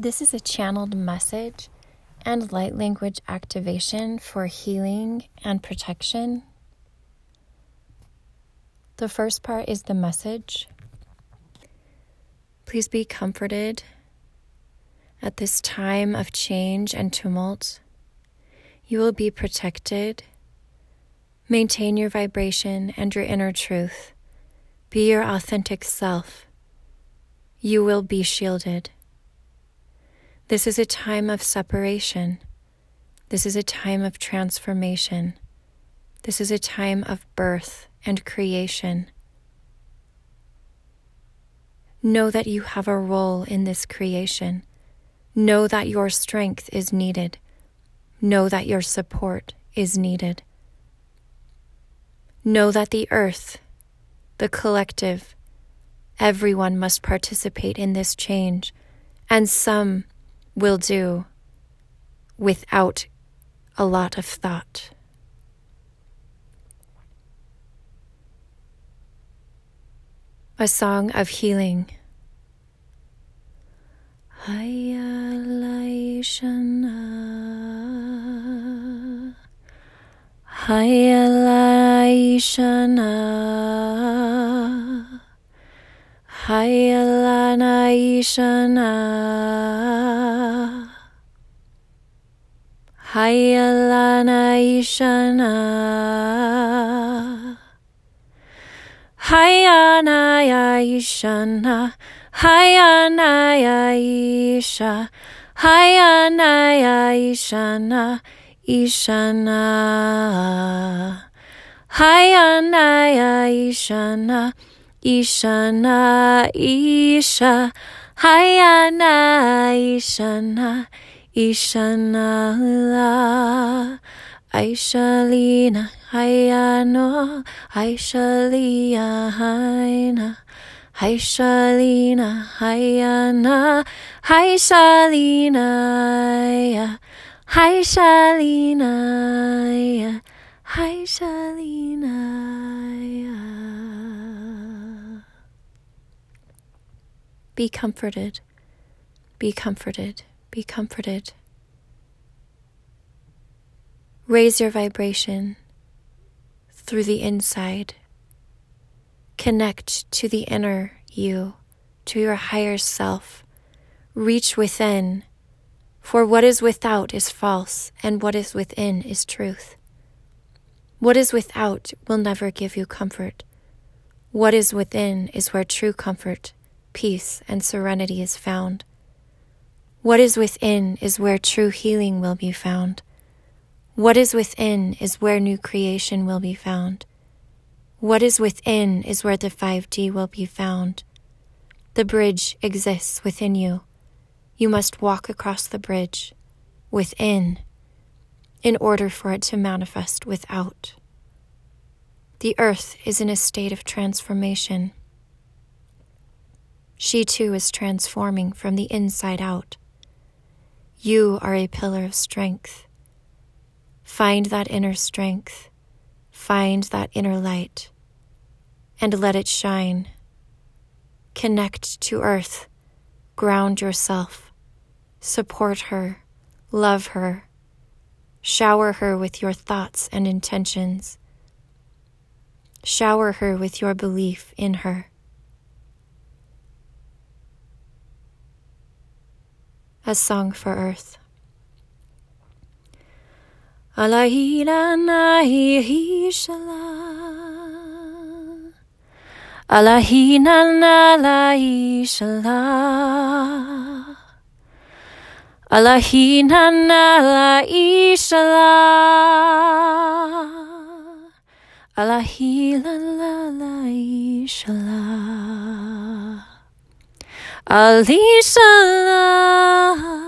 This is a channeled message and light language activation for healing and protection. The first part is the message. Please be comforted at this time of change and tumult. You will be protected. Maintain your vibration and your inner truth. Be your authentic self. You will be shielded. This is a time of separation. This is a time of transformation. This is a time of birth and creation. Know that you have a role in this creation. Know that your strength is needed. Know that your support is needed. Know that the earth, the collective, everyone must participate in this change, and some will do without a lot of thought. A song of healing. Hayalaishana Hayalaishana Hayalana Ishana. Hayalana Ishana. Hayana Ishana Hayana Isha. Hayana Ishana. Ishana. Hayana Ishana. Ishana Isha. Hayana Ishana Ishana La Aishalina Hayano Aishalia Haina Haishalina Hayana Haishalina Haishalina Haishalina Be comforted, be comforted, be comforted. Raise your vibration through the inside. Connect to the inner you, to your higher self. Reach within, for what is without is false, and what is within is truth. What is without will never give you comfort. What is within is where true comfort, peace, and serenity is found. What is within is where true healing will be found. What is within is where new creation will be found. What is within is where the 5G will be found. The bridge exists within you. You must walk across the bridge within in order for it to manifest without. The earth is in a state of transformation. She too is transforming from the inside out. You are a pillar of strength. Find that inner strength, find that inner light, and let it shine. Connect to earth, ground yourself, support her, love her, shower her with your thoughts and intentions. Shower her with your belief in her. A song for earth. Alahila nahi shala. Alahina nalai shala. Alahina nalai shala. Alahila lalai shala. Ali shala.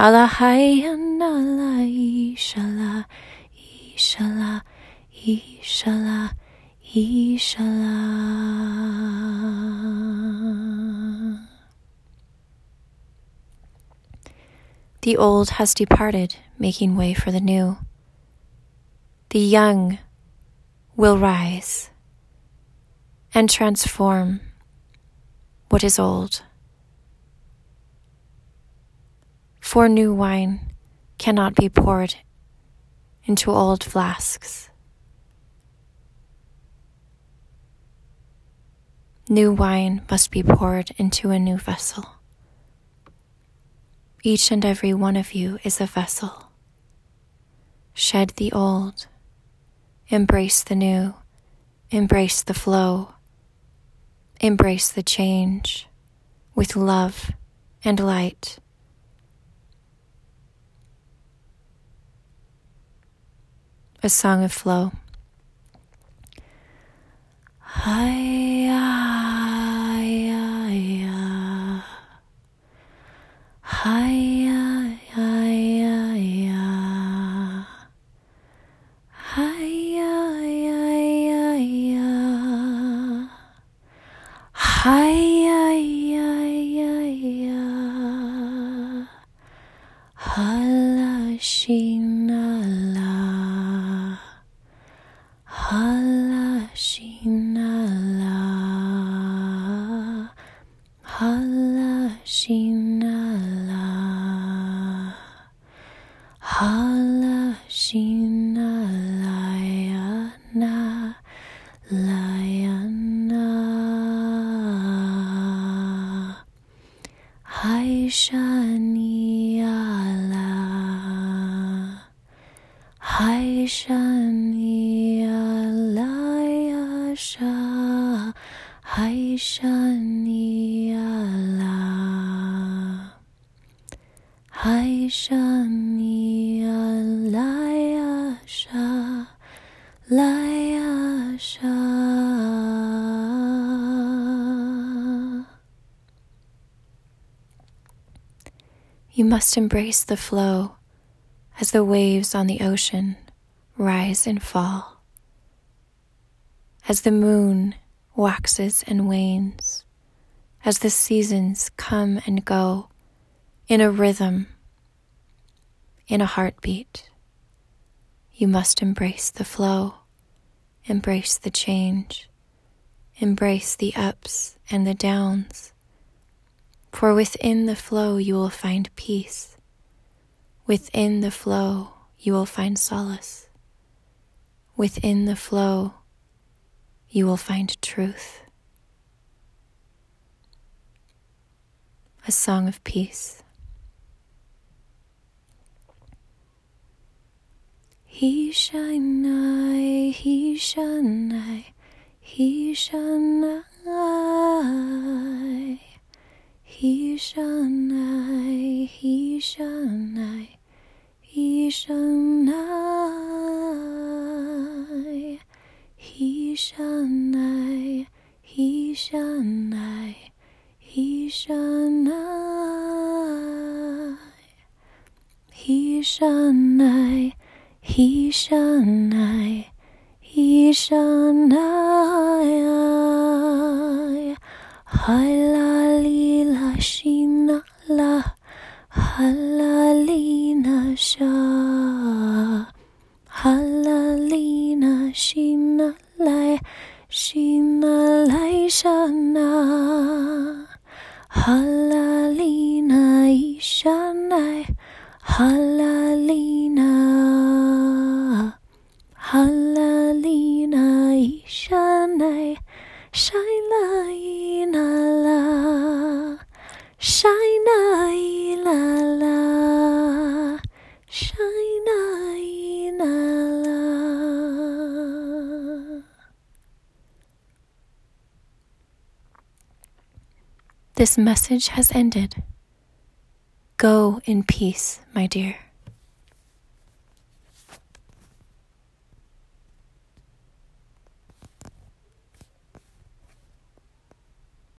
Alahayanala Ishala Ishala Ishala Ishala The old has departed, making way for the new. The young will rise and transform what is old. For new wine cannot be poured into old flasks. New wine must be poured into a new vessel. Each and every one of you is a vessel. Shed the old, embrace the new, embrace the flow, embrace the change with love and light. a song of flow. Hi-ya, hi-ya, hi-ya, hi-ya, hi-ya, shani ala hai shani ala hai shani hai shani You must embrace the flow as the waves on the ocean rise and fall. As the moon waxes and wanes, as the seasons come and go in a rhythm, in a heartbeat, you must embrace the flow, embrace the change, embrace the ups and the downs for within the flow you will find peace. Within the flow you will find solace. Within the flow you will find truth. A song of peace. He shanai, he shanai, he shanai. He Shanai, He Shanai, He Shanai, He Shanai, He Shanai, He Shanai, He Shanai, He Shanai, He Shanai, Halali Shina la halalina sha. Halalina shina lai shina lai shana. Halalina This message has ended. Go in peace, my dear.